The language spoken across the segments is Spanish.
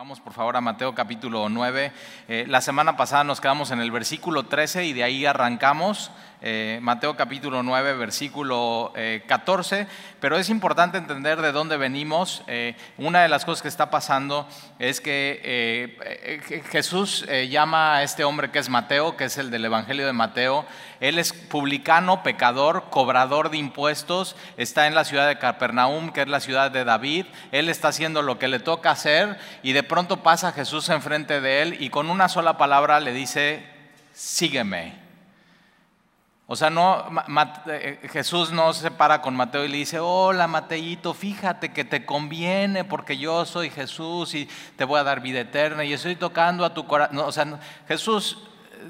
Vamos por favor a Mateo capítulo 9. Eh, la semana pasada nos quedamos en el versículo 13 y de ahí arrancamos. Eh, Mateo capítulo 9, versículo 14. Eh, Pero es importante entender de dónde venimos. una de las cosas que está pasando es que Jesús llama a este hombre que es Mateo, que es el del Evangelio de Mateo. Él es publicano, pecador, cobrador de impuestos. Está en la ciudad de Capernaum, que es la ciudad de David. Él está haciendo lo que le toca hacer y de pronto pasa Jesús enfrente de él y con una sola palabra le dice, sígueme. O sea, no, eh, Jesús no se para con Mateo y le dice, hola Mateito, fíjate que te conviene porque yo soy Jesús y te voy a dar vida eterna y estoy tocando a tu corazón. o sea, Jesús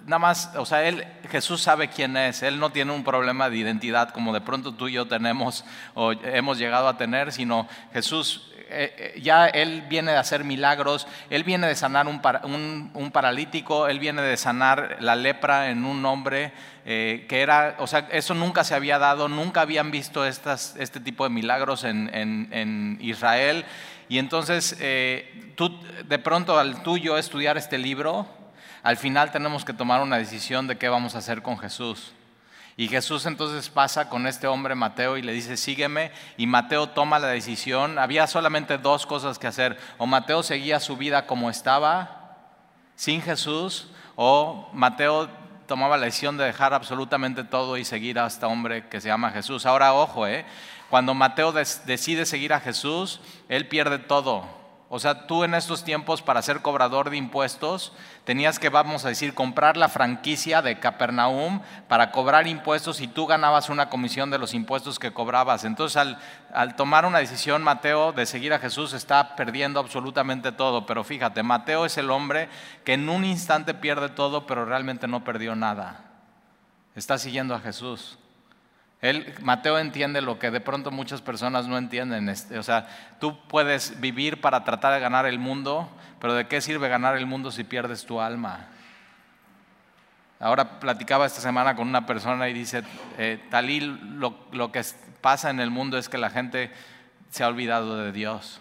nada más, o sea, él, Jesús sabe quién es, él no tiene un problema de identidad como de pronto tú y yo tenemos o hemos llegado a tener, sino Jesús eh, eh, ya Él viene de hacer milagros, Él viene de sanar un, un, paralítico, Él viene de sanar la lepra en un hombre eh, que era, o sea, eso nunca se había dado, nunca habían visto estas, este tipo de milagros en, Israel. Y entonces, de pronto al tuyo estudiar este libro, al final tenemos que tomar una decisión de qué vamos a hacer con Jesús. Y Jesús entonces pasa con este hombre Mateo y le dice, sígueme. Y Mateo toma la decisión. Había solamente dos cosas que hacer. O Mateo seguía su vida como estaba, sin Jesús, o Mateo tomaba la decisión de dejar absolutamente todo y seguir a este hombre que se llama Jesús. Ahora, ojo, ¿eh? cuando Mateo decide seguir a Jesús, él pierde todo o sea, tú en estos tiempos para ser cobrador de impuestos tenías que, vamos a decir, comprar la franquicia de Capernaum para cobrar impuestos y tú ganabas una comisión de los impuestos que cobrabas. Entonces, al, tomar una decisión, Mateo, de seguir a Jesús, está perdiendo absolutamente todo. Pero fíjate, Mateo es el hombre que en un instante pierde todo, pero realmente no perdió nada. Está siguiendo a Jesús. Él, Mateo entiende lo que de pronto muchas personas no entienden. Este, o sea, tú puedes vivir para tratar de ganar el mundo, pero ¿de qué sirve ganar el mundo si pierdes tu alma? Ahora platicaba esta semana con una persona y dice, eh, Talí, lo, lo que pasa en el mundo es que la gente se ha olvidado de Dios.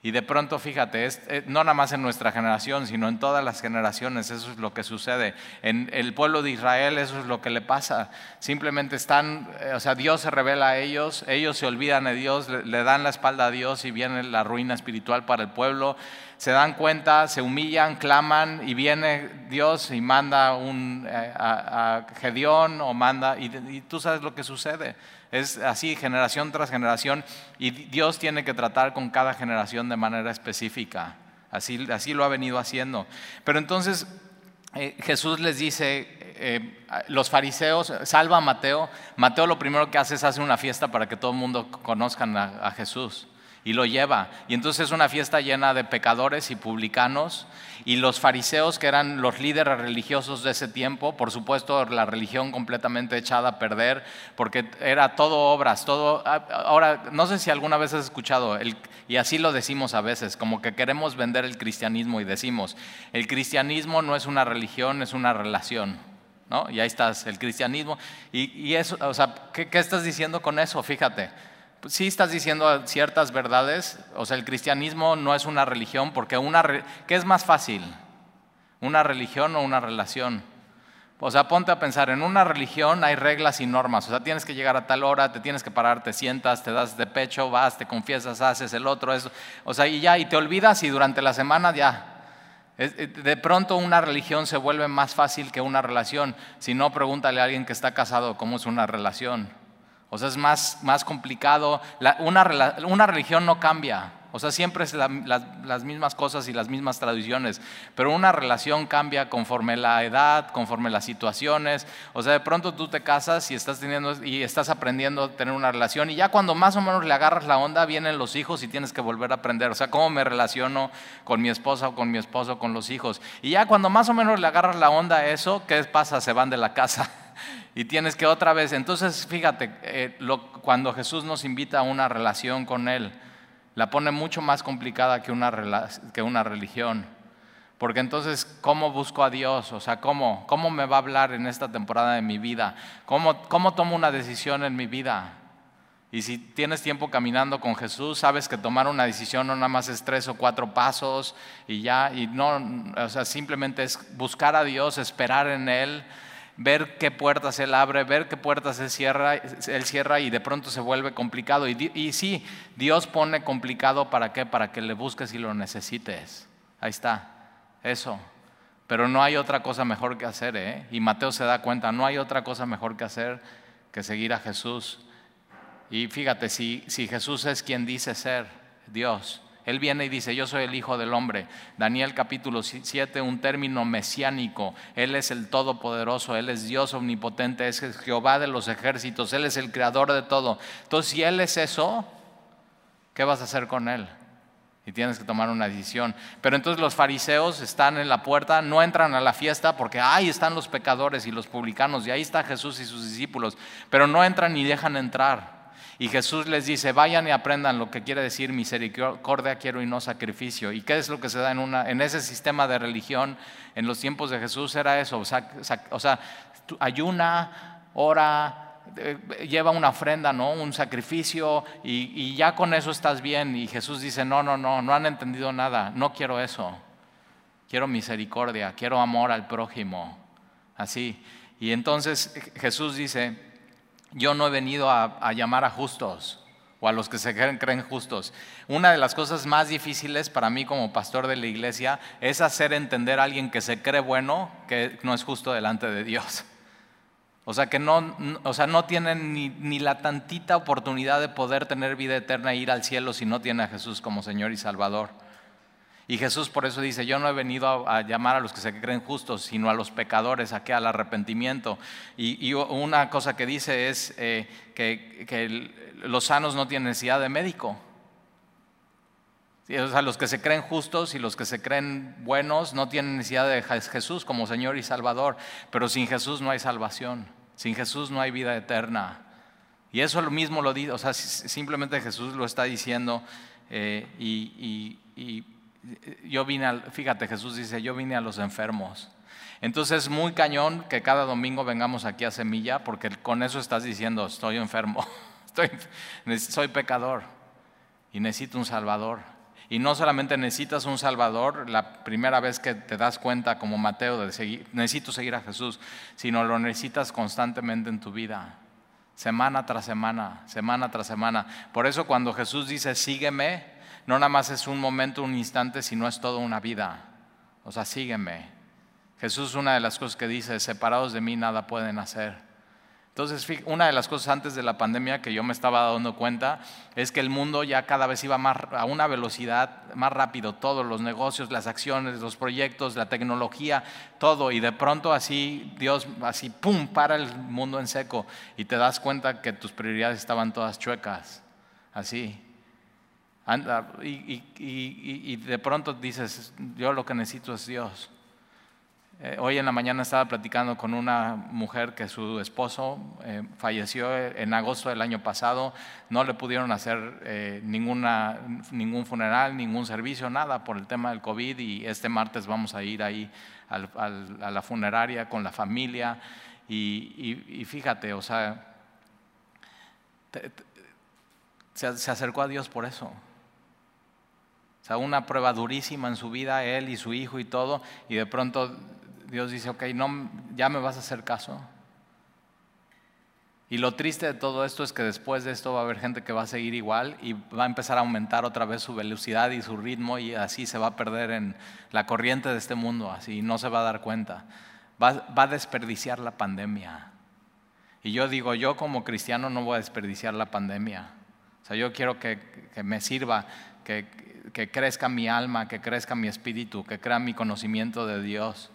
Y de pronto, fíjate, es, eh, no nada más en nuestra generación, sino en todas las generaciones, eso es lo que sucede. En el pueblo de Israel eso es lo que le pasa. Simplemente están, eh, o sea, Dios se revela a ellos, ellos se olvidan de Dios, le, dan la espalda a Dios y viene la ruina espiritual para el pueblo. Se dan cuenta, se humillan, claman y viene Dios y manda un, eh, a, Gedeón o manda, y tú sabes lo que sucede. Es así generación tras generación y Dios tiene que tratar con cada generación de manera específica. Así, así lo ha venido haciendo. Pero entonces eh, Jesús les dice, eh, los fariseos, salva a Mateo. Mateo lo primero que hace es hacer una fiesta para que todo el mundo conozcan a Jesús y lo lleva. Y entonces es una fiesta llena de pecadores y publicanos. Y los fariseos, que eran los líderes religiosos de ese tiempo, por supuesto la religión completamente echada a perder, porque era todo obras, todo... Ah, ahora, no sé si alguna vez has escuchado, y así lo decimos a veces, como que queremos vender el cristianismo y decimos, el cristianismo no es una religión, es una relación. ¿no? Y ahí estás, el cristianismo. Y, eso, o sea, ¿qué, ¿qué estás diciendo con eso? Fíjate sí estás diciendo ciertas verdades. O sea, el cristianismo no es una religión porque una... ¿Qué es más fácil? ¿Una religión o una relación? O sea, ponte a pensar, en una religión hay reglas y normas. O sea, tienes que llegar a tal hora, te tienes que parar, te sientas, te das de pecho, vas, te confiesas, haces el otro, eso. O sea, y ya, y te olvidas y durante la semana ya. Eh, de pronto una religión se vuelve más fácil que una relación. Si no, pregúntale a alguien que está casado cómo es una relación. O sea, es más, más complicado. una, una, religión no cambia. O sea, siempre es las mismas cosas y las mismas tradiciones. Pero una relación cambia conforme la edad, conforme las situaciones. O sea, de pronto tú te casas y estás, teniendo, y estás aprendiendo a tener una relación. Y ya cuando más o menos le agarras la onda, vienen los hijos y tienes que volver a aprender. O sea, cómo me relaciono con mi esposa o con mi esposo, con los hijos. Y ya cuando más o menos le agarras la onda a eso, ¿qué pasa? Se van de la casa y tienes que otra vez, entonces fíjate, eh, cuando Jesús nos invita a una relación con Él, la pone mucho más complicada que una, que una religión. Porque entonces, ¿cómo busco a Dios? O sea, ¿cómo, ¿cómo me va a hablar en esta temporada de mi vida? ¿Cómo, ¿Cómo tomo una decisión en mi vida? Y si tienes tiempo caminando con Jesús, sabes que tomar una decisión no nada más es tres o cuatro pasos y ya, y no, o sea, simplemente es buscar a Dios, esperar en Él, ver qué puertas Él abre, ver qué puertas Él cierra, él cierra y de pronto se vuelve complicado. Y, y sí, Dios pone complicado para qué, para que le busques y lo necesites. Ahí está, eso. Pero no hay otra cosa mejor que hacer, ¿eh? Y Mateo se da cuenta, no hay otra cosa mejor que hacer que seguir a Jesús y fíjate, si, si Jesús es quien dice ser Dios, Él viene y dice, yo soy el Hijo del Hombre. Daniel capítulo 7, un término mesiánico. Él es el Todopoderoso, Él es Dios omnipotente, es Jehová de los ejércitos, Él es el creador de todo. Entonces, si Él es eso, ¿qué vas a hacer con Él? Y tienes que tomar una decisión. Pero entonces los fariseos están en la puerta, no entran a la fiesta porque ahí están los pecadores y los publicanos y ahí está Jesús y sus discípulos. Pero no entran ni dejan entrar. Y Jesús les dice, vayan y aprendan lo que quiere decir misericordia quiero y no sacrificio. ¿Y qué es lo que se da en, una, en ese sistema de religión en los tiempos de Jesús? Era eso, o sea, ayuna, ora, eh, lleva una ofrenda, ¿no? Un sacrificio y, y ya con eso estás bien. Y Jesús dice, no, no, no, no han entendido nada, no quiero eso. Quiero misericordia, quiero amor al prójimo. Así. Y entonces Jesús dice, yo no he venido a, llamar a justos o a los que se creen, creen, justos. Una de las cosas más difíciles para mí como pastor de la iglesia es hacer entender a alguien que se cree bueno que no es justo delante de Dios. O sea, que no, o sea, no tienen ni, la tantita oportunidad de poder tener vida eterna e ir al cielo si no tiene a Jesús como Señor y Salvador. Y Jesús por eso dice, yo no he venido a, llamar a los que se creen justos, sino a los pecadores, a al arrepentimiento. Y, una cosa que dice es eh, que, los sanos no tienen necesidad de médico. O sea, los que se creen justos y los que se creen buenos no tienen necesidad de Jesús como Señor y Salvador. Pero sin Jesús no hay salvación. Sin Jesús no hay vida eterna. Y eso lo mismo lo dice, o sea, simplemente Jesús lo está diciendo eh, y yo vine, al, fíjate, Jesús dice, yo vine a los enfermos. Entonces es muy cañón que cada domingo vengamos aquí a Semilla, porque con eso estás diciendo, estoy enfermo, soy pecador y necesito un Salvador. Y no solamente necesitas un Salvador la primera vez que te das cuenta como Mateo de seguir, necesito seguir a Jesús, sino lo necesitas constantemente en tu vida, semana tras semana, semana tras semana. Por eso cuando Jesús dice, sígueme, no nada más es un momento, un instante, sino es toda una vida. O sea, sígueme. Jesús, una de las cosas que dice, separados de mí nada pueden hacer. Entonces, una de las cosas antes de la pandemia que yo me estaba dando cuenta es que el mundo ya cada vez iba más, a una velocidad más rápido, todos los negocios, las acciones, los proyectos, la tecnología, todo. Y de pronto así, Dios, así, ¡pum!, para el mundo en seco y te das cuenta que tus prioridades estaban todas chuecas, así y, de pronto dices, yo lo que necesito es Dios. Eh, hoy en la mañana estaba platicando con una mujer que su esposo eh, falleció en agosto del año pasado, no le pudieron hacer eh, ningún funeral, ningún servicio, nada por el tema del COVID y este martes vamos a ir ahí a la funeraria con la familia. Y, fíjate, o sea, se acercó a Dios por eso sea, una prueba durísima en su vida, él y su hijo y todo, y de pronto Dios dice, ok, no, ya me vas a hacer caso. Y lo triste de todo esto es que después de esto va a haber gente que va a seguir igual y va a empezar a aumentar otra vez su velocidad y su ritmo y así se va a perder en la corriente de este mundo, así no se va a dar cuenta. Va, a desperdiciar la pandemia. Y yo digo, yo como cristiano no voy a desperdiciar la pandemia. O sea, yo quiero que, que me sirva, que, crezca mi alma, que crezca mi espíritu, que crea mi conocimiento de Dios.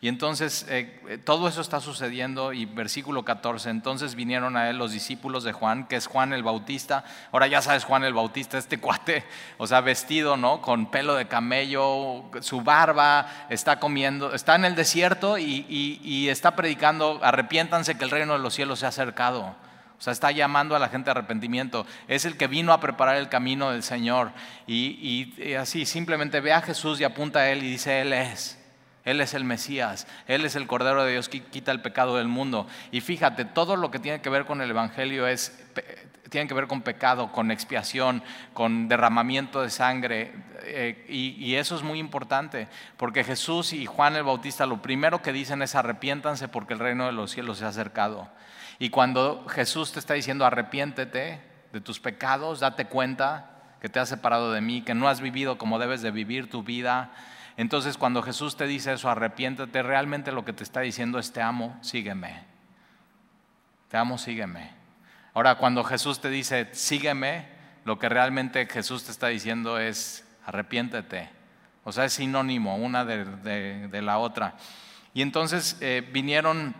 Y entonces eh, eh, todo eso está sucediendo y versículo 14, entonces vinieron a él los discípulos de Juan, que es Juan el Bautista. Ahora ya sabes Juan el Bautista, este cuate, o sea, vestido, ¿no? Con pelo de camello, su barba, está comiendo, está en el desierto y, y está predicando, arrepiéntanse que el reino de los cielos se ha acercado. O sea, está llamando a la gente a arrepentimiento. Es el que vino a preparar el camino del Señor. Y, así, simplemente ve a Jesús y apunta a Él y dice, Él es. Él es el Mesías, Él es el Cordero de Dios que quita el pecado del mundo. Y fíjate, todo lo que tiene que ver con el Evangelio es, tienen que ver con pecado, con expiación, con derramamiento de sangre. Eh, y, y, eso es muy importante, porque Jesús y Juan el Bautista lo primero que dicen es arrepiéntanse porque el reino de los cielos se ha acercado. Y cuando Jesús te está diciendo arrepiéntete de tus pecados, date cuenta que te has separado de mí, que no has vivido como debes de vivir tu vida. Entonces cuando Jesús te dice eso, arrepiéntete, realmente lo que te está diciendo es te amo, sígueme. Te amo, sígueme. Ahora, cuando Jesús te dice, sígueme, lo que realmente Jesús te está diciendo es, arrepiéntete. O sea, es sinónimo una de, la otra. Y entonces eh, vinieron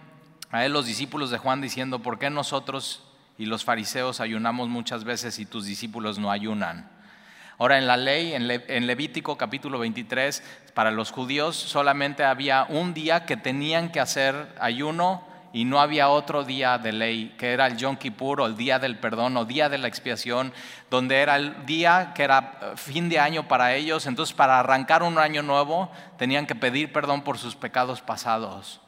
a él los discípulos de Juan diciendo, ¿por qué nosotros y los fariseos ayunamos muchas veces y tus discípulos no ayunan? Ahora en la ley, en, Levítico capítulo 23, para los judíos solamente había un día que tenían que hacer ayuno y no había otro día de ley, que era el Yom Kippur o el día del perdón o día de la expiación, donde era el día que era eh, fin de año para ellos. Entonces, para arrancar un año nuevo, tenían que pedir perdón por sus pecados pasados.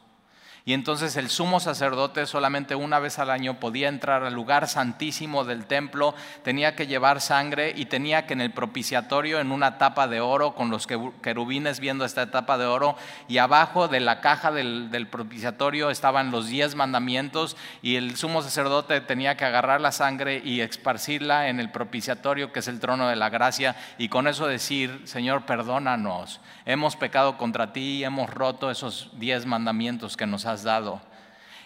Y entonces el sumo sacerdote solamente una vez al año podía entrar al lugar santísimo del templo, tenía que llevar sangre y tenía que en el propiciatorio, en una tapa de oro, con los querubines viendo esta tapa de oro, y abajo de la caja del, propiciatorio estaban los diez mandamientos y el sumo sacerdote tenía que agarrar la sangre y esparcirla en el propiciatorio, que es el trono de la gracia, y con eso decir, Señor, perdónanos, hemos pecado contra ti y hemos roto esos diez mandamientos que nos has dado.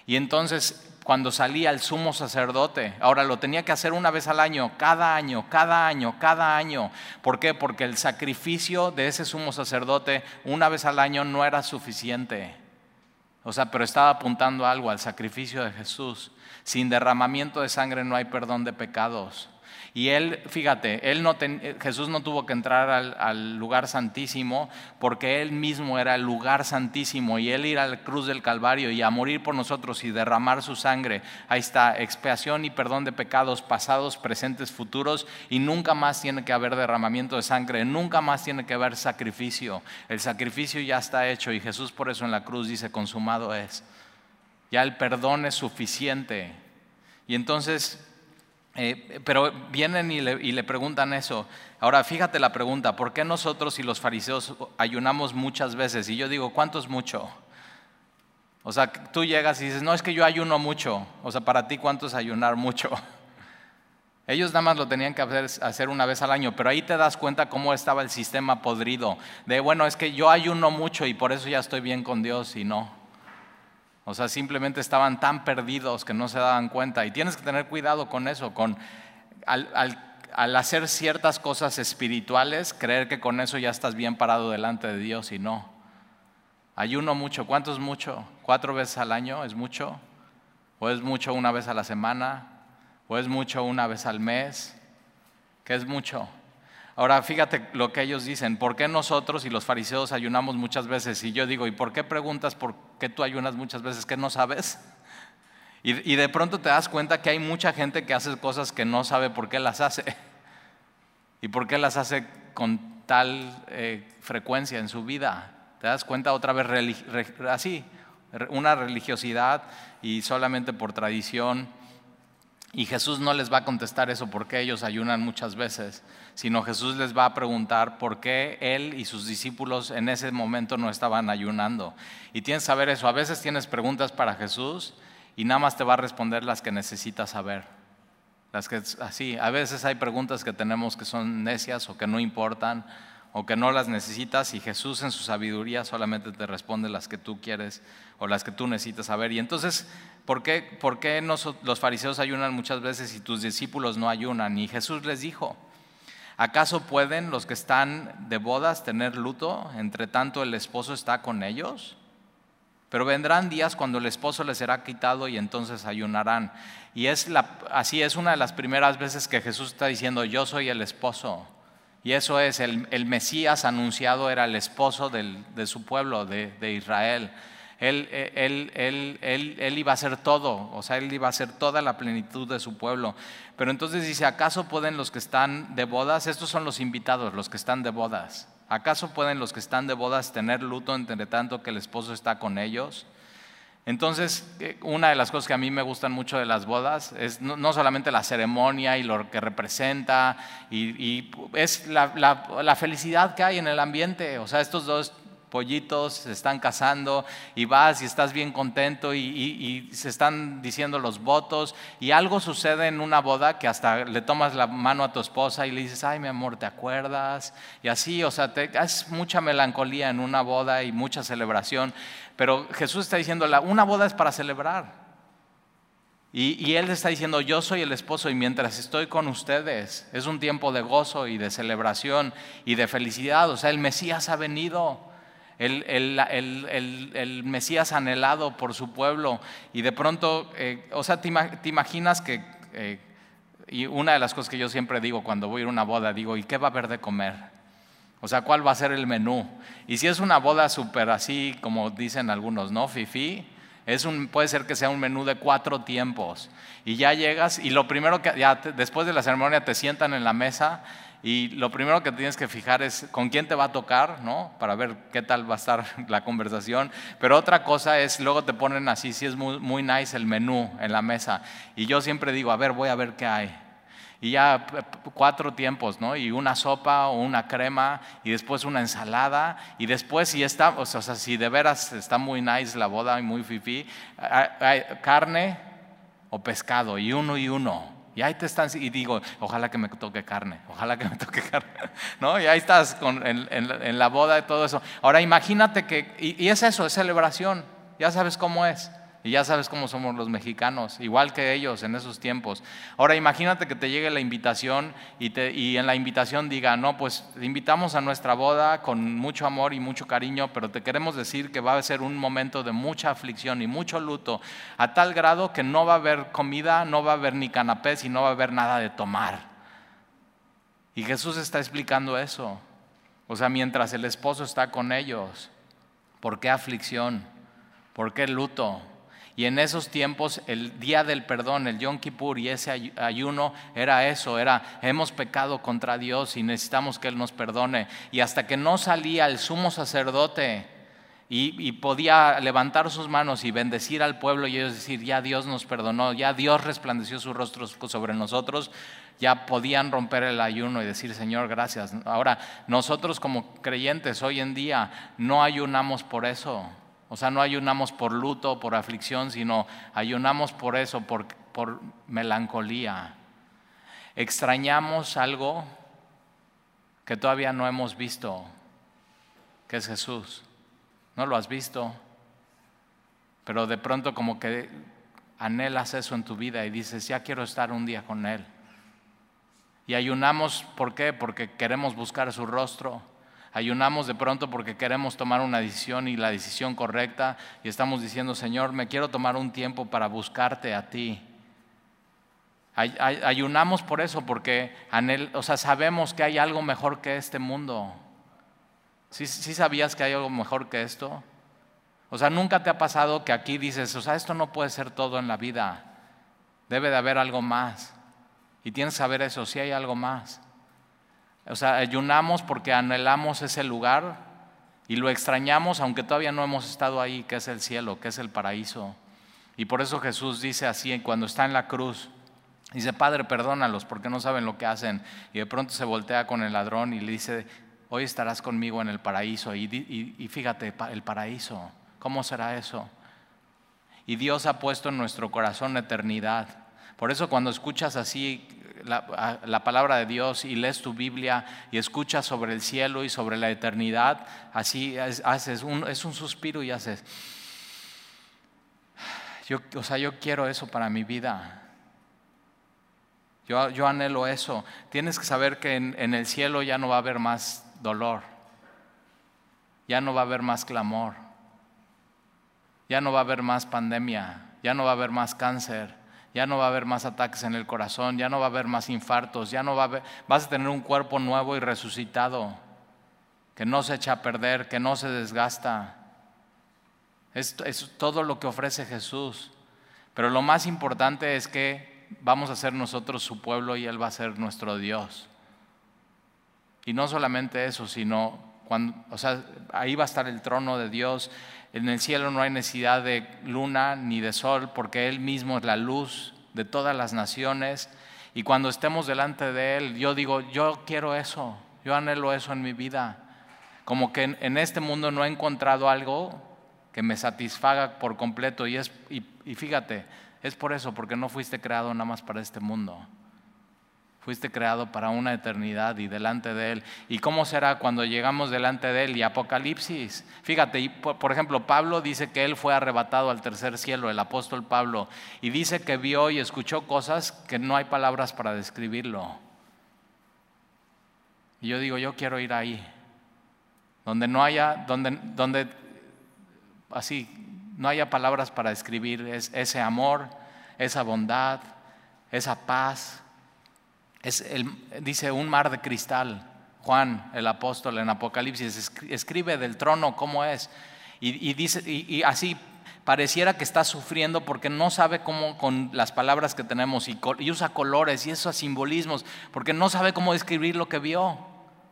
Y entonces cuando salía el sumo sacerdote, ahora lo tenía que hacer una vez al año, cada año, cada año, cada año. ¿Por qué? Porque el sacrificio de ese sumo sacerdote una vez al año no era suficiente. O sea, pero estaba apuntando algo al sacrificio de Jesús. Sin derramamiento de sangre no hay perdón de pecados. Y él, fíjate, él no Jesús no tuvo que entrar al, lugar santísimo porque él mismo era el lugar santísimo y él ir a la cruz del Calvario y a morir por nosotros y derramar su sangre. Ahí está, expiación y perdón de pecados pasados, presentes, futuros y nunca más tiene que haber derramamiento de sangre, nunca más tiene que haber sacrificio. El sacrificio ya está hecho y Jesús por eso en la cruz dice, consumado es. Ya el perdón es suficiente. Y entonces eh, pero vienen y le, preguntan eso. Ahora, fíjate la pregunta, ¿por qué nosotros y los fariseos ayunamos muchas veces? Y yo digo, ¿cuánto es mucho? O sea, tú llegas y dices, no, es que yo ayuno mucho. O sea, para ti, ¿cuánto es ayunar mucho? Ellos nada más lo tenían que hacer una vez al año, pero ahí te das cuenta cómo estaba el sistema podrido. De, bueno, es que yo ayuno mucho y por eso ya estoy bien con Dios y no. O sea, simplemente estaban tan perdidos que no se daban cuenta. Y tienes que tener cuidado con eso, con al, hacer ciertas cosas espirituales, creer que con eso ya estás bien parado delante de Dios y no. Ayuno mucho, ¿cuánto es mucho? ¿Cuatro veces al año es mucho? ¿O es mucho una vez a la semana? ¿O es mucho una vez al mes? ¿Qué es mucho? Ahora fíjate lo que ellos dicen, ¿por qué nosotros y los fariseos ayunamos muchas veces? Y yo digo, ¿y por qué preguntas por qué tú ayunas muchas veces que no sabes? Y, de pronto te das cuenta que hay mucha gente que hace cosas que no sabe por qué las hace. ¿Y por qué las hace con tal eh, frecuencia en su vida? Te das cuenta otra vez así, una religiosidad y solamente por tradición. Y Jesús no les va a contestar eso porque ellos ayunan muchas veces sino Jesús les va a preguntar por qué Él y sus discípulos en ese momento no estaban ayunando. Y tienes que saber eso, a veces tienes preguntas para Jesús y nada más te va a responder las que necesitas saber. Las que así, a veces hay preguntas que tenemos que son necias o que no importan o que no las necesitas y Jesús en su sabiduría solamente te responde las que tú quieres o las que tú necesitas saber. Y entonces, ¿por qué, por qué los fariseos ayunan muchas veces y tus discípulos no ayunan? Y Jesús les dijo, ¿Acaso pueden los que están de bodas tener luto entre tanto el esposo está con ellos? Pero vendrán días cuando el esposo les será quitado y entonces ayunarán. Y es así es una de las primeras veces que Jesús está diciendo, yo soy el esposo. Y eso es, el, Mesías anunciado era el esposo de su pueblo, de Israel. Él, él, iba a ser todo, o sea, él iba a ser toda la plenitud de su pueblo. Pero entonces dice, ¿acaso pueden los que están de bodas, estos son los invitados, los que están de bodas, ¿acaso pueden los que están de bodas tener luto entre tanto que el esposo está con ellos? Entonces, eh, una de las cosas que a mí me gustan mucho de las bodas es no, solamente la ceremonia y lo que representa, y, es la, felicidad que hay en el ambiente. O sea, estos dos pollitos se están casando y vas y estás bien contento y, se están diciendo los votos y algo sucede en una boda que hasta le tomas la mano a tu esposa y le dices, ay mi amor, ¿te acuerdas? Y así, o sea, te, es mucha melancolía en una boda y mucha celebración, pero Jesús está diciendo, una boda es para celebrar. Y, y, Él está diciendo, yo soy el esposo y mientras estoy con ustedes es un tiempo de gozo y de celebración y de felicidad. O sea, el Mesías ha venido el, Mesías anhelado por su pueblo. Y de pronto, eh, o sea, te, imaginas que, eh, y una de las cosas que yo siempre digo cuando voy a una boda, digo, ¿y qué va a haber de comer? O sea, ¿cuál va a ser el menú? Y si es una boda súper así, como dicen algunos, ¿no? Fifi, es un, puede ser que sea un menú de cuatro tiempos. Y ya llegas y lo primero que, ya después de la ceremonia te sientan en la mesa y lo primero que tienes que fijar es con quién te va a tocar, ¿no? Para ver qué tal va a estar la conversación. Pero otra cosa es, luego te ponen así, si es muy, muy nice el menú en la mesa. Y yo siempre digo, a ver, voy a ver qué hay. Y ya cuatro tiempos, ¿no? Y una sopa o una crema y después una ensalada. Y después, si está, o sea, si de veras está muy nice la boda y muy fifi, carne o pescado y uno y uno. Y ahí te están, y digo, ojalá que me toque carne, ojalá que me toque carne, ¿no? Y ahí estás con, en, la boda y todo eso. Ahora imagínate que, y, es eso, es celebración, ya sabes cómo es. Y ya sabes cómo somos los mexicanos, igual que ellos en esos tiempos. Ahora imagínate que te llegue la invitación y, en la invitación diga, no, pues te invitamos a nuestra boda con mucho amor y mucho cariño, pero te queremos decir que va a ser un momento de mucha aflicción y mucho luto, a tal grado que no va a haber comida, no va a haber ni canapés y no va a haber nada de tomar. Y Jesús está explicando eso. O sea, mientras el esposo está con ellos, ¿por qué aflicción? ¿Por qué luto? Y en esos tiempos el día del perdón, el Yom Kippur y ese ayuno era eso, era hemos pecado contra Dios y necesitamos que Él nos perdone. Y hasta que no salía el sumo sacerdote y, podía levantar sus manos y bendecir al pueblo y ellos decir, ya Dios nos perdonó, ya Dios resplandeció su rostro sobre nosotros, ya podían romper el ayuno y decir, Señor, gracias. Ahora, nosotros como creyentes hoy en día no ayunamos por eso. O sea, no ayunamos por luto, por aflicción, sino ayunamos por eso, por, melancolía. Extrañamos algo que todavía no hemos visto, que es Jesús. No lo has visto, pero de pronto como que anhelas eso en tu vida y dices, ya quiero estar un día con Él. Y ayunamos, ¿por qué? Porque queremos buscar su rostro Ayunamos de pronto porque queremos tomar una decisión y la decisión correcta y estamos diciendo, Señor, me quiero tomar un tiempo para buscarte a ti. ayunamos por eso, porque o sea, sabemos que hay algo mejor que este mundo. ¿Sí, ¿Sí sabías que hay algo mejor que esto? O sea, nunca te ha pasado que aquí dices, o sea, esto no puede ser todo en la vida. Debe de haber algo más. Y tienes que saber eso, si hay algo más. O sea, ayunamos porque anhelamos ese lugar y lo extrañamos aunque todavía no hemos estado ahí, que es el cielo, que es el paraíso. Y por eso Jesús dice así cuando está en la cruz, dice, Padre, perdónalos porque no saben lo que hacen. Y de pronto se voltea con el ladrón y le dice, hoy estarás conmigo en el paraíso. Y, y fíjate, el paraíso, ¿cómo será eso? Y Dios ha puesto en nuestro corazón eternidad. Por eso cuando escuchas así la, palabra de Dios y lees tu Biblia y escuchas sobre el cielo y sobre la eternidad, así haces un, es un suspiro y haces, yo, o sea, yo quiero eso para mi vida. Yo, yo anhelo eso. Tienes que saber que en, en el cielo ya no va a haber más dolor, ya no va a haber más clamor, ya no va a haber más pandemia, ya no va a haber más cáncer ya no va a haber más ataques en el corazón, ya no va a haber más infartos, ya no va a haber, vas a tener un cuerpo nuevo y resucitado, que no se echa a perder, que no se desgasta. Es, todo lo que ofrece Jesús. Pero lo más importante es que vamos a ser nosotros su pueblo y Él va a ser nuestro Dios. Y no solamente eso, sino cuando, o sea, ahí va a estar el trono de Dios. En el cielo no hay necesidad de luna ni de sol, porque Él mismo es la luz de todas las naciones. Y cuando estemos delante de Él, yo digo, yo quiero eso, yo anhelo eso en mi vida. Como que en, este mundo no he encontrado algo que me satisfaga por completo. Y, fíjate, es por eso, porque no fuiste creado nada más para este mundo. Fuiste creado para una eternidad y delante de Él. ¿Y cómo será cuando llegamos delante de Él? Y Apocalipsis. Fíjate, por ejemplo, Pablo dice que Él fue arrebatado al tercer cielo, el apóstol Pablo, y dice que vio y escuchó cosas que no hay palabras para describirlo. Y yo digo, yo quiero ir ahí, donde no haya, donde, donde así, no haya palabras para describir ese amor, esa bondad, esa paz es el, dice un mar de cristal. Juan, el apóstol en Apocalipsis, escribe del trono cómo es. Y, dice, y, así pareciera que está sufriendo porque no sabe cómo con las palabras que tenemos y, usa colores y esos simbolismos, porque no sabe cómo describir lo que vio.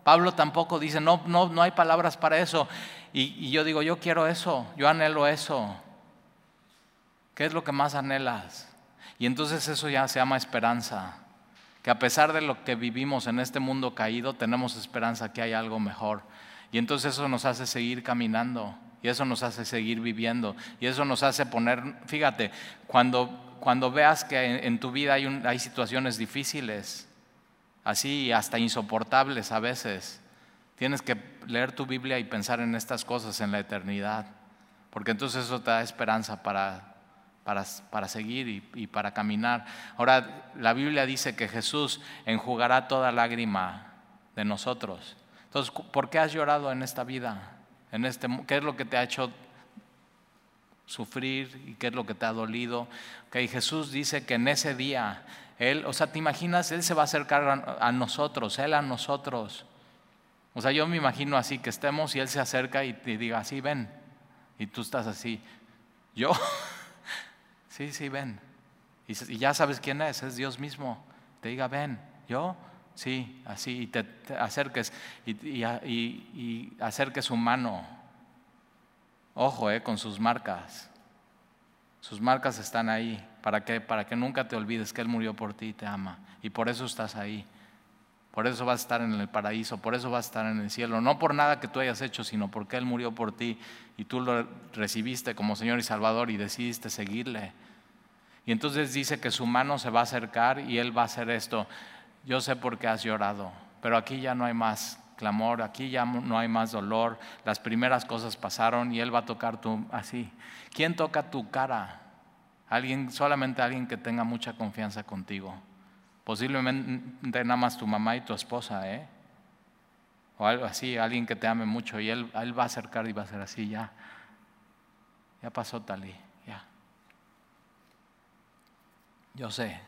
Pablo tampoco dice, no, no, no hay palabras para eso. y yo digo, yo quiero eso, yo anhelo eso. ¿Qué es lo que más anhelas? Y entonces eso ya se llama esperanza que a pesar de lo que vivimos en este mundo caído, tenemos esperanza que hay algo mejor. Y entonces eso nos hace seguir caminando, y eso nos hace seguir viviendo, y eso nos hace poner, fíjate, cuando, cuando veas que en, tu vida hay, hay situaciones difíciles, así hasta insoportables a veces, tienes que leer tu Biblia y pensar en estas cosas en la eternidad, porque entonces eso te da esperanza para para, seguir y, para caminar. Ahora, la Biblia dice que Jesús enjugará toda lágrima de nosotros. Entonces, ¿por qué has llorado en esta vida? En este, ¿Qué es lo que te ha hecho sufrir y qué es lo que te ha dolido? Que Jesús dice que en ese día, Él, o sea, ¿te imaginas? Él se va a acercar a, nosotros, Él a nosotros. O sea, yo me imagino así, que estemos y Él se acerca y te diga, así ven. Y tú estás así. Yo, Sí, sí, ven. Y, ya sabes quién es, es Dios mismo. Te diga, ven, yo, sí, así, y te, acerques y, y, acerques su mano. Ojo, eh, con sus marcas. Sus marcas están ahí. ¿Para que Para que nunca te olvides que Él murió por ti y te ama. Y por eso estás ahí. Por eso vas a estar en el paraíso, por eso vas a estar en el cielo. No por nada que tú hayas hecho, sino porque Él murió por ti y tú lo recibiste como Señor y Salvador y decidiste seguirle. Y entonces dice que su mano se va a acercar y Él va a hacer esto. Yo sé por qué has llorado, pero aquí ya no hay más clamor, aquí ya no hay más dolor. Las primeras cosas pasaron y Él va a tocar tu así. ¿Quién toca tu cara? Alguien, solamente alguien que tenga mucha confianza contigo. Posiblemente nada más tu mamá y tu esposa, ¿eh? O algo así, alguien que te ame mucho y él, él va a acercar y va a ser así, ya. Ya pasó Talí, ya. Yo sé,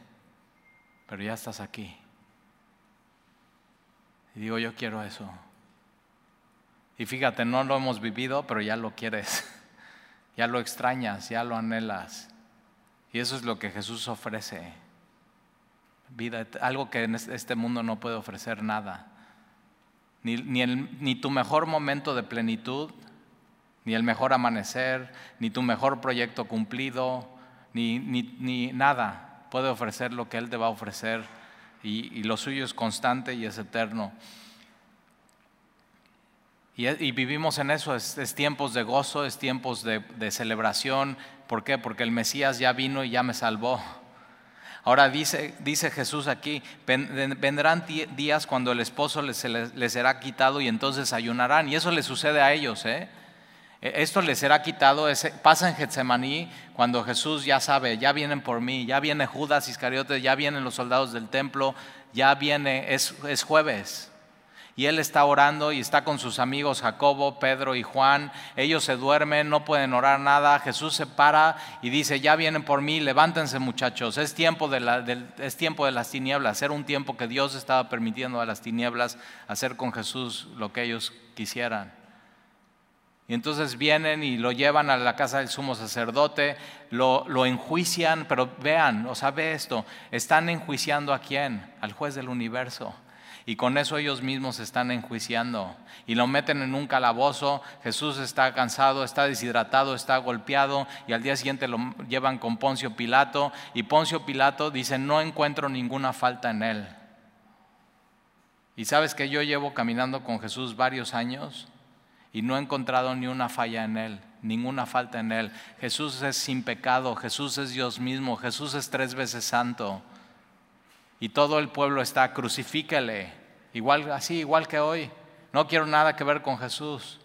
pero ya estás aquí. Y digo, yo quiero eso. Y fíjate, no lo hemos vivido, pero ya lo quieres. Ya lo extrañas, ya lo anhelas. Y eso es lo que Jesús ofrece vida, algo que en este mundo no puede ofrecer nada. Ni, ni, tu mejor momento de plenitud, ni el mejor amanecer, ni tu mejor proyecto cumplido, ni, ni nada puede ofrecer lo que Él te va a ofrecer. Y, lo suyo es constante y es eterno. Y, vivimos en eso, es, tiempos de gozo, es tiempos de, de celebración. ¿Por qué? Porque el Mesías ya vino y ya me salvó. Ahora dice, dice Jesús aquí, vendrán días cuando el esposo les, será quitado y entonces ayunarán. Y eso le sucede a ellos. ¿eh? E, esto les será quitado, pasa en Getsemaní cuando Jesús ya sabe, ya vienen por mí, ya viene Judas Iscariote, ya vienen los soldados del templo, ya viene, es, es jueves y él está orando y está con sus amigos Jacobo, Pedro y Juan. Ellos se duermen, no pueden orar nada. Jesús se para y dice, ya vienen por mí, levántense muchachos. Es tiempo de, es tiempo de las tinieblas. Era un tiempo que Dios estaba permitiendo a las tinieblas hacer con Jesús lo que ellos quisieran. Y entonces vienen y lo llevan a la casa del sumo sacerdote, lo, lo, enjuician, pero vean, o sea, ve esto, están enjuiciando a quién? Al juez del universo. Y con eso ellos mismos se están enjuiciando y lo meten en un calabozo. Jesús está cansado, está deshidratado, está golpeado y al día siguiente lo llevan con Poncio Pilato y Poncio Pilato dice, no encuentro ninguna falta en él. Y sabes que yo llevo caminando con Jesús varios años y no he encontrado ni una falla en él, ninguna falta en él. Jesús es sin pecado, Jesús es Dios mismo, Jesús es tres veces santo y todo el pueblo está, crucifícale, igual así, igual que hoy. No quiero nada que ver con Jesús.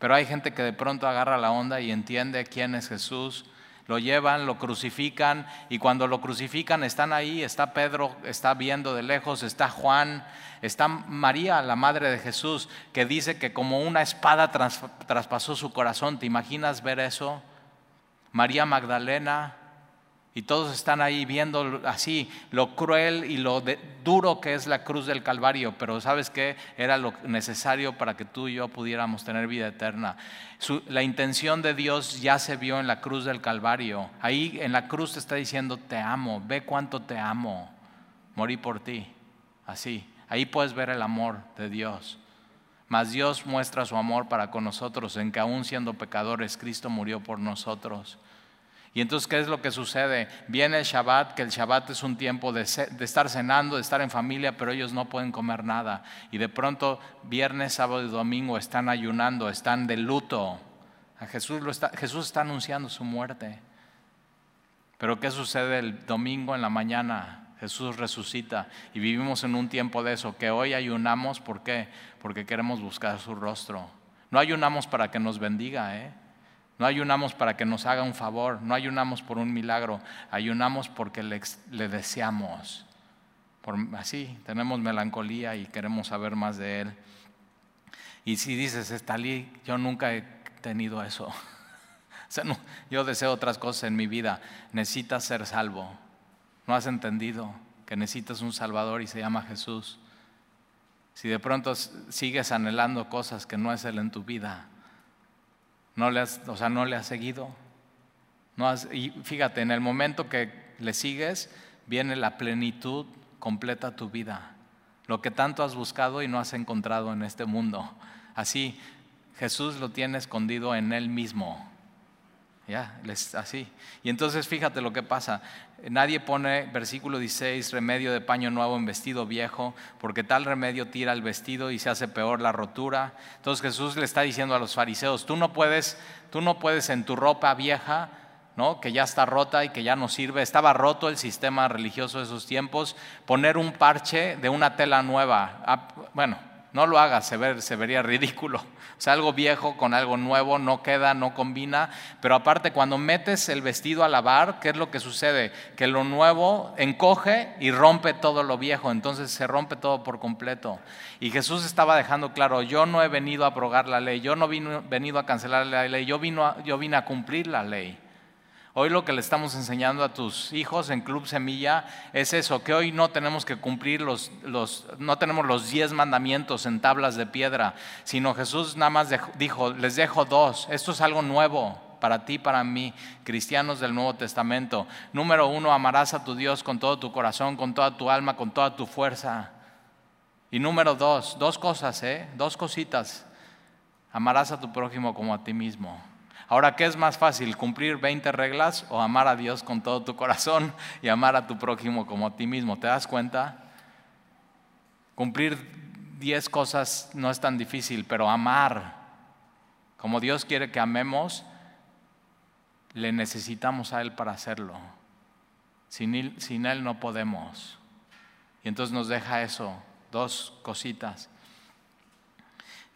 Pero hay gente que de pronto agarra la onda y entiende quién es Jesús. Lo llevan, lo crucifican y cuando lo crucifican están ahí, está Pedro, está viendo de lejos, está Juan, está María, la madre de Jesús, que dice que como una espada traspasó su corazón. ¿Te imaginas ver eso? María Magdalena, y todos están ahí viendo así lo cruel y lo duro que es la cruz del Calvario, pero ¿sabes qué? Era lo necesario para que tú y yo pudiéramos tener vida eterna. la intención de Dios ya se vio en la cruz del Calvario. Ahí en la cruz te está diciendo, te amo, ve cuánto te amo, morí por ti. Así, ahí puedes ver el amor de Dios. Mas Dios muestra su amor para con nosotros en que aún siendo pecadores, Cristo murió por nosotros. Y entonces, ¿qué es lo que sucede? Viene el Shabbat, que el Shabbat es un tiempo de, estar cenando, de estar en familia, pero ellos no pueden comer nada. Y de pronto, viernes, sábado y domingo están ayunando, están de luto. Jesús, está, Jesús está anunciando su muerte. Pero ¿qué sucede el domingo en la mañana? Jesús resucita y vivimos en un tiempo de eso, que hoy ayunamos, ¿por qué? Porque queremos buscar su rostro. No ayunamos para que nos bendiga, ¿eh? No ayunamos para que nos haga un favor, no ayunamos por un milagro, ayunamos porque le, deseamos. Por, así, tenemos melancolía y queremos saber más de Él. Y si dices, Estalí, yo nunca he tenido eso. yo deseo otras cosas en mi vida. Necesitas ser salvo. No has entendido que necesitas un Salvador y se llama Jesús. Si de pronto sigues anhelando cosas que no es Él en tu vida, no le has, o sea, no le has seguido. No y fíjate, en el momento que le sigues, viene la plenitud completa tu vida. Lo que tanto has buscado y no has encontrado en este mundo. Así, Jesús lo tiene escondido en Él mismo. Ya, así. Y entonces fíjate lo que pasa. Nadie pone, versículo 16, remedio de paño nuevo en vestido viejo, porque tal remedio tira el vestido y se hace peor la rotura. Entonces Jesús le está diciendo a los fariseos, tú no puedes, tú no puedes en tu ropa vieja, ¿no? que ya está rota y que ya no sirve, estaba roto el sistema religioso de esos tiempos, poner un parche de una tela nueva. Ah, bueno, no lo hagas, se, se vería ridículo. O sea, algo viejo con algo nuevo no queda, no combina. Pero aparte, cuando metes el vestido a lavar, ¿qué es lo que sucede? Que lo nuevo encoge y rompe todo lo viejo. Entonces se rompe todo por completo. Y Jesús estaba dejando claro, yo no he venido a abrogar la ley, yo no he venido a cancelar la ley, yo, vino yo vine a cumplir la ley. Hoy lo que le estamos enseñando a tus hijos en Club Semilla es eso, que hoy no tenemos que cumplir los, no tenemos los diez mandamientos en tablas de piedra, sino Jesús nada más dijo, les dejo dos, esto es algo nuevo para ti, para mí, cristianos del Nuevo Testamento. Número uno, amarás a tu Dios con todo tu corazón, con toda tu alma, con toda tu fuerza. Y número dos, dos cosas, ¿eh? dos cositas, amarás a tu prójimo como a ti mismo. Ahora, ¿qué es más fácil? ¿Cumplir 20 reglas o amar a Dios con todo tu corazón y amar a tu prójimo como a ti mismo? ¿Te das cuenta? Cumplir 10 cosas no es tan difícil, pero amar, como Dios quiere que amemos, le necesitamos a Él para hacerlo. Sin él, sin él no podemos. Y entonces nos deja eso, dos cositas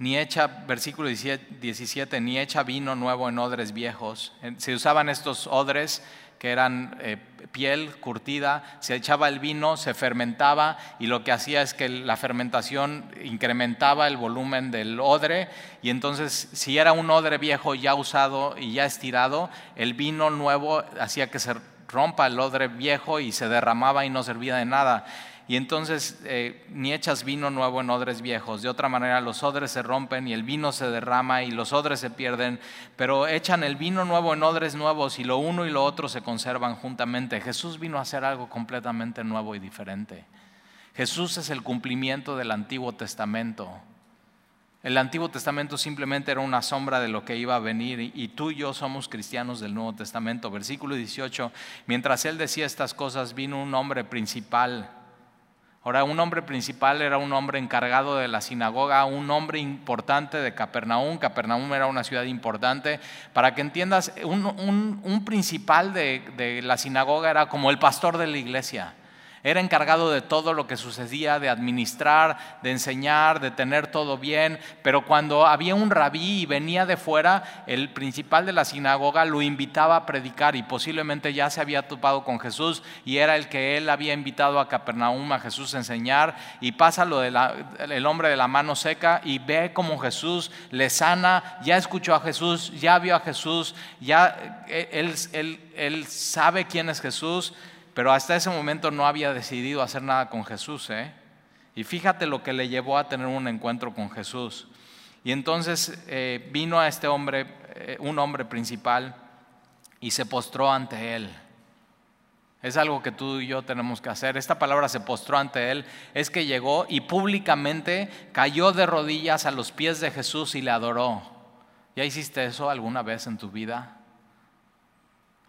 ni echa, versículo 17, ni echa vino nuevo en odres viejos. Se usaban estos odres que eran eh, piel curtida, se echaba el vino, se fermentaba y lo que hacía es que la fermentación incrementaba el volumen del odre y entonces si era un odre viejo ya usado y ya estirado, el vino nuevo hacía que se rompa el odre viejo y se derramaba y no servía de nada y entonces eh, ni echas vino nuevo en odres viejos. De otra manera, los odres se rompen y el vino se derrama y los odres se pierden, pero echan el vino nuevo en odres nuevos y lo uno y lo otro se conservan juntamente. Jesús vino a hacer algo completamente nuevo y diferente. Jesús es el cumplimiento del Antiguo Testamento. El Antiguo Testamento simplemente era una sombra de lo que iba a venir y tú y yo somos cristianos del Nuevo Testamento. Versículo 18, mientras él decía estas cosas, vino un hombre principal. Ahora, un hombre principal era un hombre encargado de la sinagoga, un hombre importante de Capernaum. Capernaum era una ciudad importante. Para que entiendas, un, principal de la sinagoga era como el pastor de la iglesia. Era encargado de todo lo que sucedía, de administrar, de enseñar, de tener todo bien. Pero cuando había un rabí y venía de fuera, el principal de la sinagoga lo invitaba a predicar y posiblemente ya se había topado con Jesús y era el que él había invitado a Capernaum a Jesús a enseñar. Y pasa lo del hombre de la mano seca y ve cómo Jesús le sana, ya escuchó a Jesús, ya vio a Jesús, ya eh, él, sabe quién es Jesús pero hasta ese momento no había decidido hacer nada con Jesús. ¿eh? Y fíjate lo que le llevó a tener un encuentro con Jesús. Y entonces eh, vino a este hombre, eh, un hombre principal, y se postró ante él. Es algo que tú y yo tenemos que hacer. Esta palabra se postró ante él. Es que llegó y públicamente cayó de rodillas a los pies de Jesús y le adoró. ¿Ya hiciste eso alguna vez en tu vida?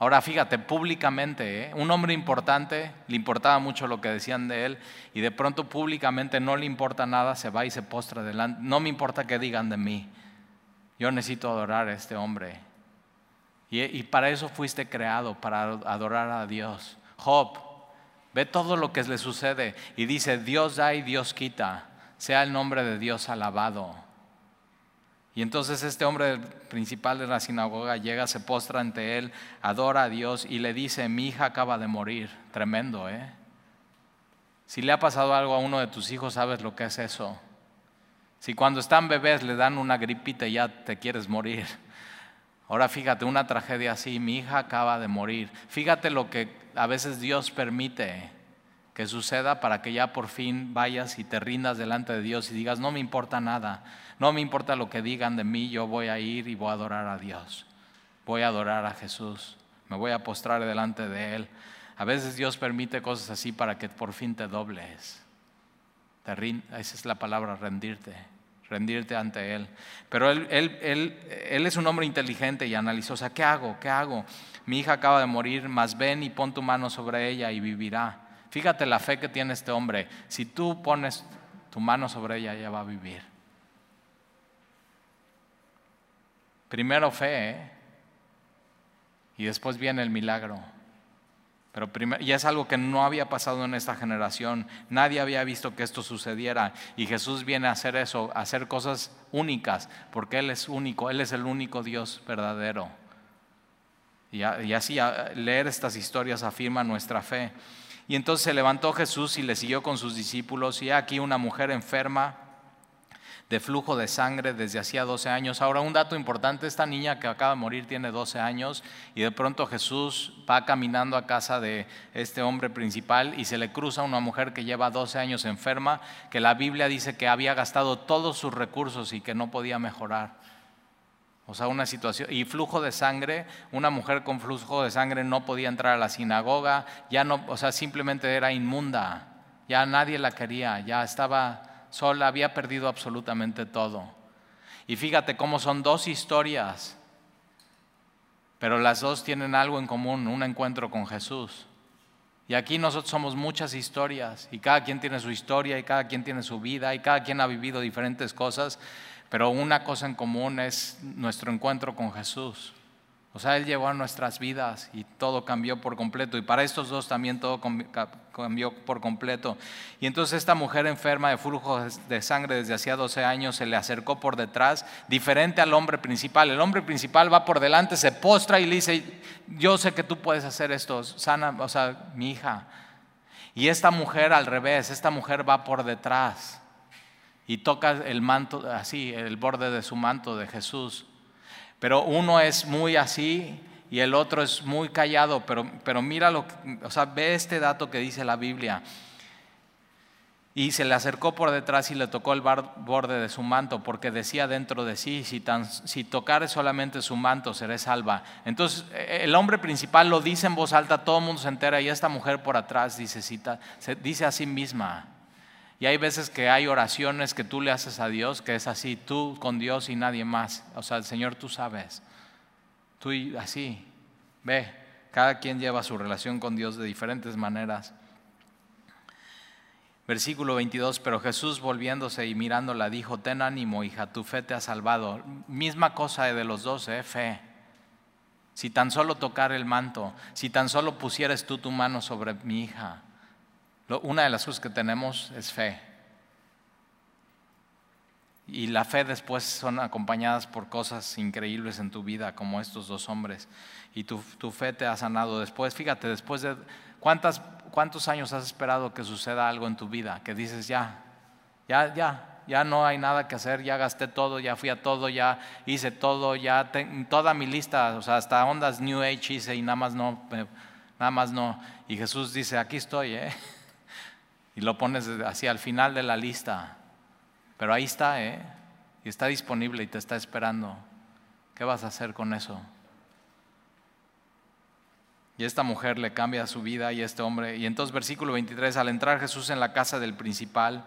Ahora fíjate, públicamente, ¿eh? un hombre importante, le importaba mucho lo que decían de él y de pronto públicamente no le importa nada, se va y se postra delante. No me importa qué digan de mí, yo necesito adorar a este hombre. Y, y para eso fuiste creado, para adorar a Dios. Job, ve todo lo que le sucede y dice, Dios da y Dios quita, sea el nombre de Dios alabado. Y entonces este hombre principal de la sinagoga llega, se postra ante él, adora a Dios y le dice, mi hija acaba de morir. Tremendo, ¿eh? Si le ha pasado algo a uno de tus hijos, sabes lo que es eso. Si cuando están bebés le dan una gripita y ya te quieres morir. Ahora fíjate, una tragedia así, mi hija acaba de morir. Fíjate lo que a veces Dios permite que suceda para que ya por fin vayas y te rindas delante de Dios y digas, no me importa nada, no me importa lo que digan de mí, yo voy a ir y voy a adorar a Dios, voy a adorar a Jesús, me voy a postrar delante de Él. A veces Dios permite cosas así para que por fin te dobles. Esa es la palabra, rendirte, rendirte ante Él. Pero él, él, él, es un hombre inteligente y analizó, ¿qué hago? ¿Qué hago? Mi hija acaba de morir, más ven y pon tu mano sobre ella y vivirá. Fíjate la fe que tiene este hombre. Si tú pones tu mano sobre ella, ella va a vivir. Primero fe, ¿eh? y después viene el milagro. Pero y es algo que no había pasado en esta generación. Nadie había visto que esto sucediera. Y Jesús viene a hacer eso, a hacer cosas únicas, porque Él es único, Él es el único Dios verdadero. Y así leer estas historias afirma nuestra fe. Y entonces se levantó Jesús y le siguió con sus discípulos. Y aquí una mujer enferma de flujo de sangre desde hacía 12 años. Ahora, un dato importante, esta niña que acaba de morir tiene 12 años y de pronto Jesús va caminando a casa de este hombre principal y se le cruza una mujer que lleva 12 años enferma, que la Biblia dice que había gastado todos sus recursos y que no podía mejorar. O sea, una situación, y flujo de sangre, una mujer con flujo de sangre no podía entrar a la sinagoga, ya no, o sea, simplemente era inmunda, ya nadie la quería, ya estaba sola, había perdido absolutamente todo. Y fíjate cómo son dos historias, pero las dos tienen algo en común, un encuentro con Jesús. Y aquí nosotros somos muchas historias, y cada quien tiene su historia, y cada quien tiene su vida, y cada quien ha vivido diferentes cosas, pero una cosa en común es nuestro encuentro con Jesús. O sea, Él llegó a nuestras vidas y todo cambió por completo. Y para estos dos también todo cambió por completo. Y entonces esta mujer enferma de flujo de sangre desde hacía 12 años se le acercó por detrás, diferente al hombre principal. El hombre principal va por delante, se postra y le dice, yo sé que tú puedes hacer esto, sana, o sea, mi hija. Y esta mujer al revés, esta mujer va por detrás y toca el manto, así, el borde de su manto de Jesús. Pero uno es muy así y el otro es muy callado, pero, pero mira lo o sea, ve este dato que dice la Biblia. Y se le acercó por detrás y le tocó el borde de su manto, porque decía dentro de sí, si, tan, si tocare solamente su manto, seré salva. Entonces e, el hombre principal lo dice en voz alta, todo el mundo se entera y esta mujer por atrás dice, se dice a sí misma, Y hay veces que hay oraciones que tú le haces a Dios, que es así, tú con Dios y nadie más. O sea, el Señor tú sabes. Tú y así, ve, cada quien lleva su relación con Dios de diferentes maneras. Versículo 22, pero Jesús volviéndose y mirándola dijo, ten ánimo, hija, tu fe te ha salvado. Misma cosa de los dos, ¿eh? fe. Si tan solo tocar el manto, si tan solo pusieras tú tu mano sobre mi hija, una de las cosas que tenemos es fe. Y la fe después son acompañadas por cosas increíbles en tu vida, como estos dos hombres. Y tu, fe te ha sanado después. Fíjate, después de... ¿cuántas, ¿Cuántos años has esperado que suceda algo en tu vida? Que dices, ya, ya, ya, ya no hay nada que hacer, ya gasté todo, ya fui a todo, ya hice todo, ya toda mi lista, o sea, hasta ondas New Age hice y nada más no, nada más no. Y Jesús dice, aquí estoy, ¿eh? y lo pones así al final de la lista. Pero ahí está, ¿eh? Y está disponible y te está esperando. ¿Qué vas a hacer con eso? Y esta mujer le cambia su vida y este hombre. Y entonces versículo 23, al entrar Jesús en la casa del principal,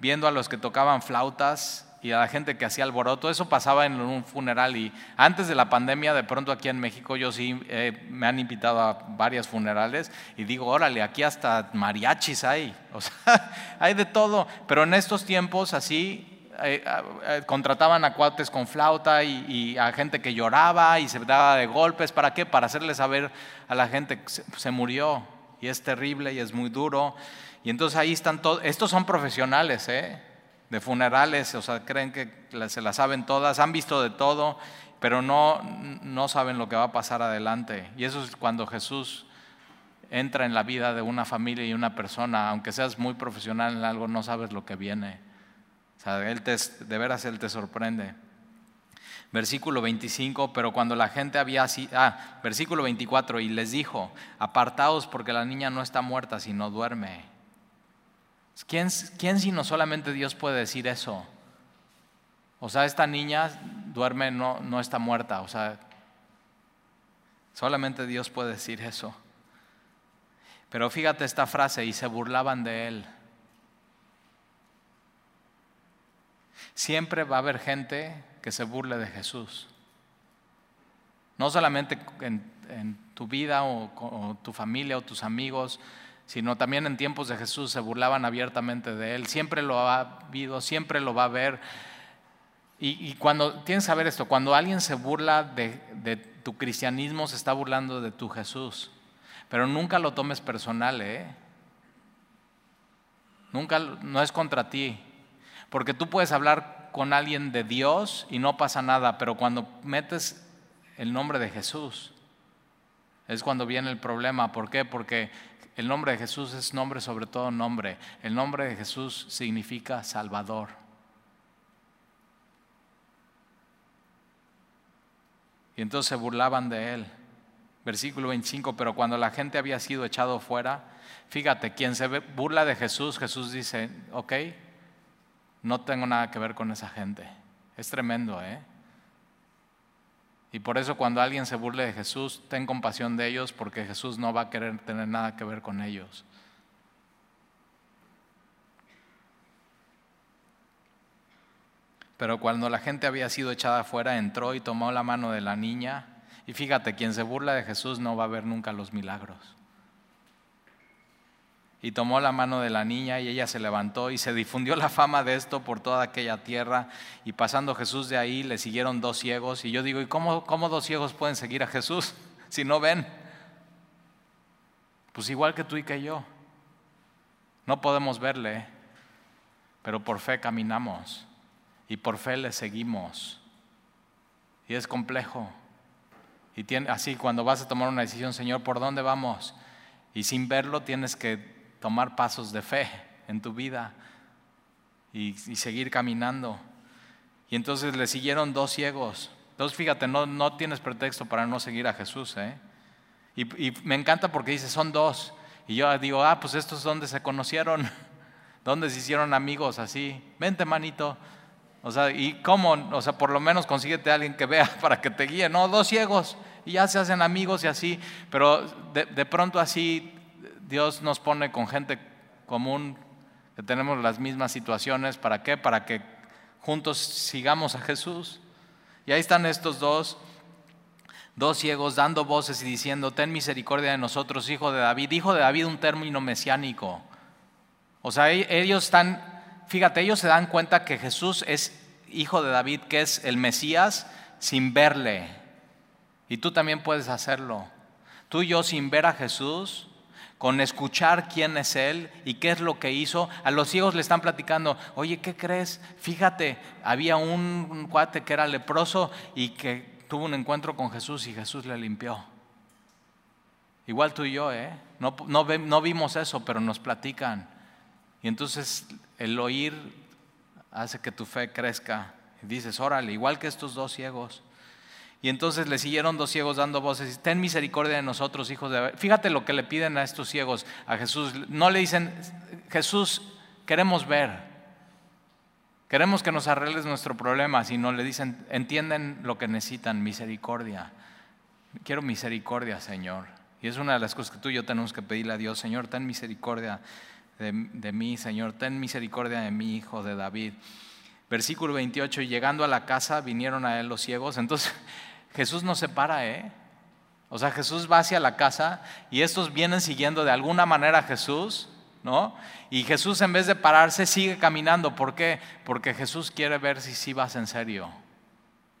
viendo a los que tocaban flautas y a la gente que hacía alboroto. Eso pasaba en un funeral y antes de la pandemia, de pronto aquí en México, yo sí eh, me han invitado a varios funerales y digo, órale, aquí hasta mariachis hay, o sea, hay de todo. Pero en estos tiempos así eh, eh, contrataban a cuates con flauta y, a gente que lloraba y se daba de golpes. ¿Para qué? Para hacerle saber a la gente que se murió y es terrible y es muy duro. Y entonces ahí están todos, estos son profesionales, ¿eh? De funerales, o sea, creen que se la saben todas, han visto de todo, pero no, no saben lo que va a pasar adelante. Y eso es cuando Jesús entra en la vida de una familia y una persona, aunque seas muy profesional en algo, no sabes lo que viene. O sea, él te, de veras Él te sorprende. Versículo 25, pero cuando la gente había así, ah, versículo 24, y les dijo, apartaos porque la niña no está muerta, sino duerme. ¿Quién, ¿Quién sino solamente Dios puede decir eso? O sea, esta niña duerme, no, no está muerta. O sea, solamente Dios puede decir eso. Pero fíjate esta frase, y se burlaban de él. Siempre va a haber gente que se burle de Jesús. No solamente en, tu vida o, o, tu familia o tus amigos, sino también en tiempos de Jesús se burlaban abiertamente de él. Siempre lo ha habido, siempre lo va a ver. Y, cuando tienes que saber esto, cuando alguien se burla de, de, tu cristianismo, se está burlando de tu Jesús. Pero nunca lo tomes personal, ¿eh? Nunca, no es contra ti. Porque tú puedes hablar con alguien de Dios y no pasa nada, pero cuando metes el nombre de Jesús, es cuando viene el problema. ¿Por qué? Porque el nombre de Jesús es nombre sobre todo nombre. El nombre de Jesús significa Salvador. Y entonces se burlaban de él. Versículo 25, pero cuando la gente había sido echado fuera, fíjate, quien se burla de Jesús, Jesús dice, ok, no tengo nada que ver con esa gente. Es tremendo, ¿eh? Y por eso cuando alguien se burle de Jesús, ten compasión de ellos porque Jesús no va a querer tener nada que ver con ellos. Pero cuando la gente había sido echada afuera, entró y tomó la mano de la niña. Y fíjate, quien se burla de Jesús no va a ver nunca los milagros y tomó la mano de la niña y ella se levantó y se difundió la fama de esto por toda aquella tierra y pasando Jesús de ahí le siguieron dos ciegos y yo digo, ¿y cómo, cómo dos ciegos pueden seguir a Jesús si no ven? Pues igual que tú y que yo. No podemos verle, pero por fe caminamos y por fe le seguimos. Y es complejo. Y tiene, así cuando vas a tomar una decisión, Señor, ¿por dónde vamos? Y sin verlo tienes que tomar pasos de fe en tu vida y, seguir caminando. Y entonces le siguieron dos ciegos. Entonces fíjate, no, no tienes pretexto para no seguir a Jesús. ¿eh? Y, me encanta porque dice, son dos. Y yo digo, ah, pues estos es donde se conocieron, donde se hicieron amigos así. Vente, manito. O sea, ¿y cómo? O sea, por lo menos consíguete a alguien que vea para que te guíe. No, dos ciegos. Y ya se hacen amigos y así. Pero de, de pronto así Dios nos pone con gente común que tenemos las mismas situaciones. ¿Para qué? Para que juntos sigamos a Jesús. Y ahí están estos dos, dos ciegos dando voces y diciendo, ten misericordia de nosotros, hijo de David. Hijo de David, un término mesiánico. O sea, e-, ellos están, fíjate, ellos se dan cuenta que Jesús es hijo de David, que es el Mesías, sin verle. Y tú también puedes hacerlo. Tú y yo sin ver a Jesús, con escuchar quién es Él y qué es lo que hizo. A los ciegos le están platicando, oye, ¿qué crees? Fíjate, había un, cuate que era leproso y que tuvo un encuentro con Jesús y Jesús le limpió. Igual tú y yo, ¿eh? No, no, no vimos eso, pero nos platican. Y entonces el oír hace que tu fe crezca. Y dices, órale, igual que estos dos ciegos. Y entonces le siguieron dos ciegos dando voces, ten misericordia de nosotros, hijos de... Fíjate lo que le piden a estos ciegos, a Jesús. No le dicen, Jesús, queremos ver, queremos que nos arregles nuestro problema, sino le dicen, entienden lo que necesitan, misericordia. Quiero misericordia, Señor. Y es una de las cosas que tú y yo tenemos que pedirle a Dios, Señor, ten misericordia de, de mí, Señor, ten misericordia de mi hijo de David. Versículo 28, y llegando a la casa vinieron a él los ciegos. Entonces, Jesús no se para, ¿eh? O sea, Jesús va hacia la casa y estos vienen siguiendo de alguna manera a Jesús, ¿no? Y Jesús en vez de pararse sigue caminando. ¿Por qué? Porque Jesús quiere ver si sí vas en serio,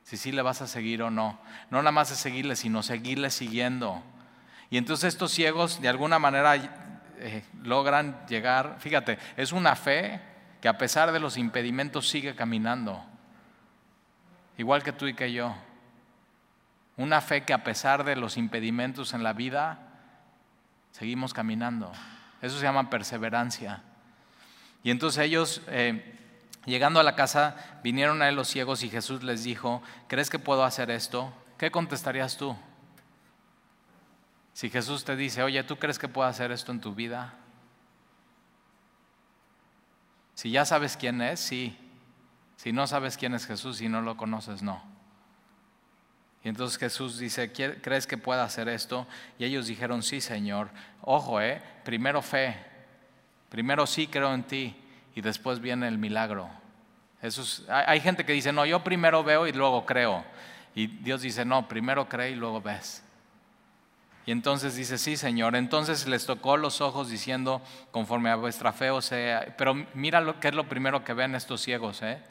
si sí le vas a seguir o no. No nada más es seguirle, sino seguirle siguiendo. Y entonces estos ciegos de alguna manera eh, logran llegar, fíjate, es una fe que a pesar de los impedimentos sigue caminando, igual que tú y que yo. Una fe que a pesar de los impedimentos en la vida, seguimos caminando. Eso se llama perseverancia. Y entonces ellos, eh, llegando a la casa, vinieron a él los ciegos y Jesús les dijo, ¿crees que puedo hacer esto? ¿Qué contestarías tú? Si Jesús te dice, oye, ¿tú crees que puedo hacer esto en tu vida? Si ya sabes quién es, sí. Si no sabes quién es Jesús y no lo conoces, no. Y entonces Jesús dice, ¿crees que pueda hacer esto? Y ellos dijeron, sí, Señor. Ojo, ¿eh? Primero fe. Primero sí creo en ti y después viene el milagro. hay gente que dice, no, yo primero veo y luego creo. Y Dios dice, no, primero cree y luego ves. Y entonces dice, sí, Señor. Entonces les tocó los ojos diciendo, conforme a vuestra fe o sea, pero mira lo que es lo primero que ven estos ciegos, ¿eh?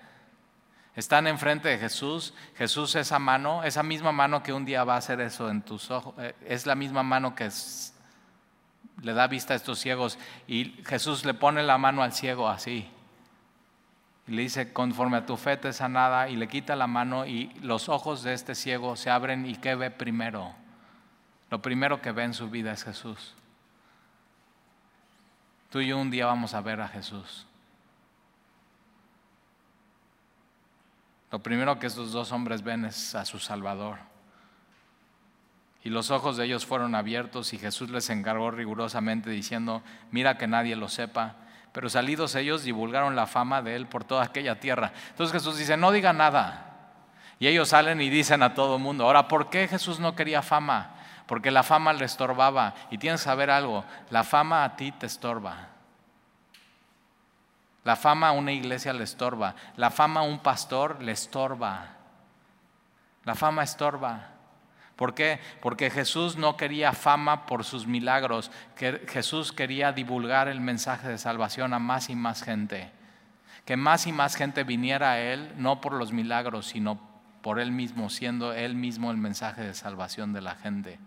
Están enfrente de Jesús. Jesús, esa mano, esa misma mano que un día va a hacer eso en tus ojos, eh, es la misma mano que le da vista a estos ciegos. Y Jesús le pone la mano al ciego así. Y le dice, conforme a tu fe te sanada, y le quita la mano y los ojos de este ciego se abren y ¿qué ve primero? Lo primero que ve en su vida es Jesús. Tú y yo un día vamos a ver a Jesús. Lo primero que estos dos hombres ven es a su Salvador. Y los ojos de ellos fueron abiertos y Jesús les encargó rigurosamente diciendo, mira que nadie lo sepa. Pero salidos ellos divulgaron la fama de él por toda aquella tierra. Entonces Jesús dice, no diga nada. Y ellos salen y dicen a todo el mundo, ahora, ¿por qué Jesús no quería fama? Porque la fama le estorbaba. Y tienes que saber algo, la fama a ti te estorba. La fama a una iglesia le estorba. La fama a un pastor le estorba. La fama estorba. ¿Por qué? Porque Jesús no quería fama por sus milagros. Que Jesús quería divulgar el mensaje de salvación a más y más gente. Que más y más gente viniera a Él, no por los milagros, sino por Él mismo, siendo Él mismo el mensaje de salvación de la gente.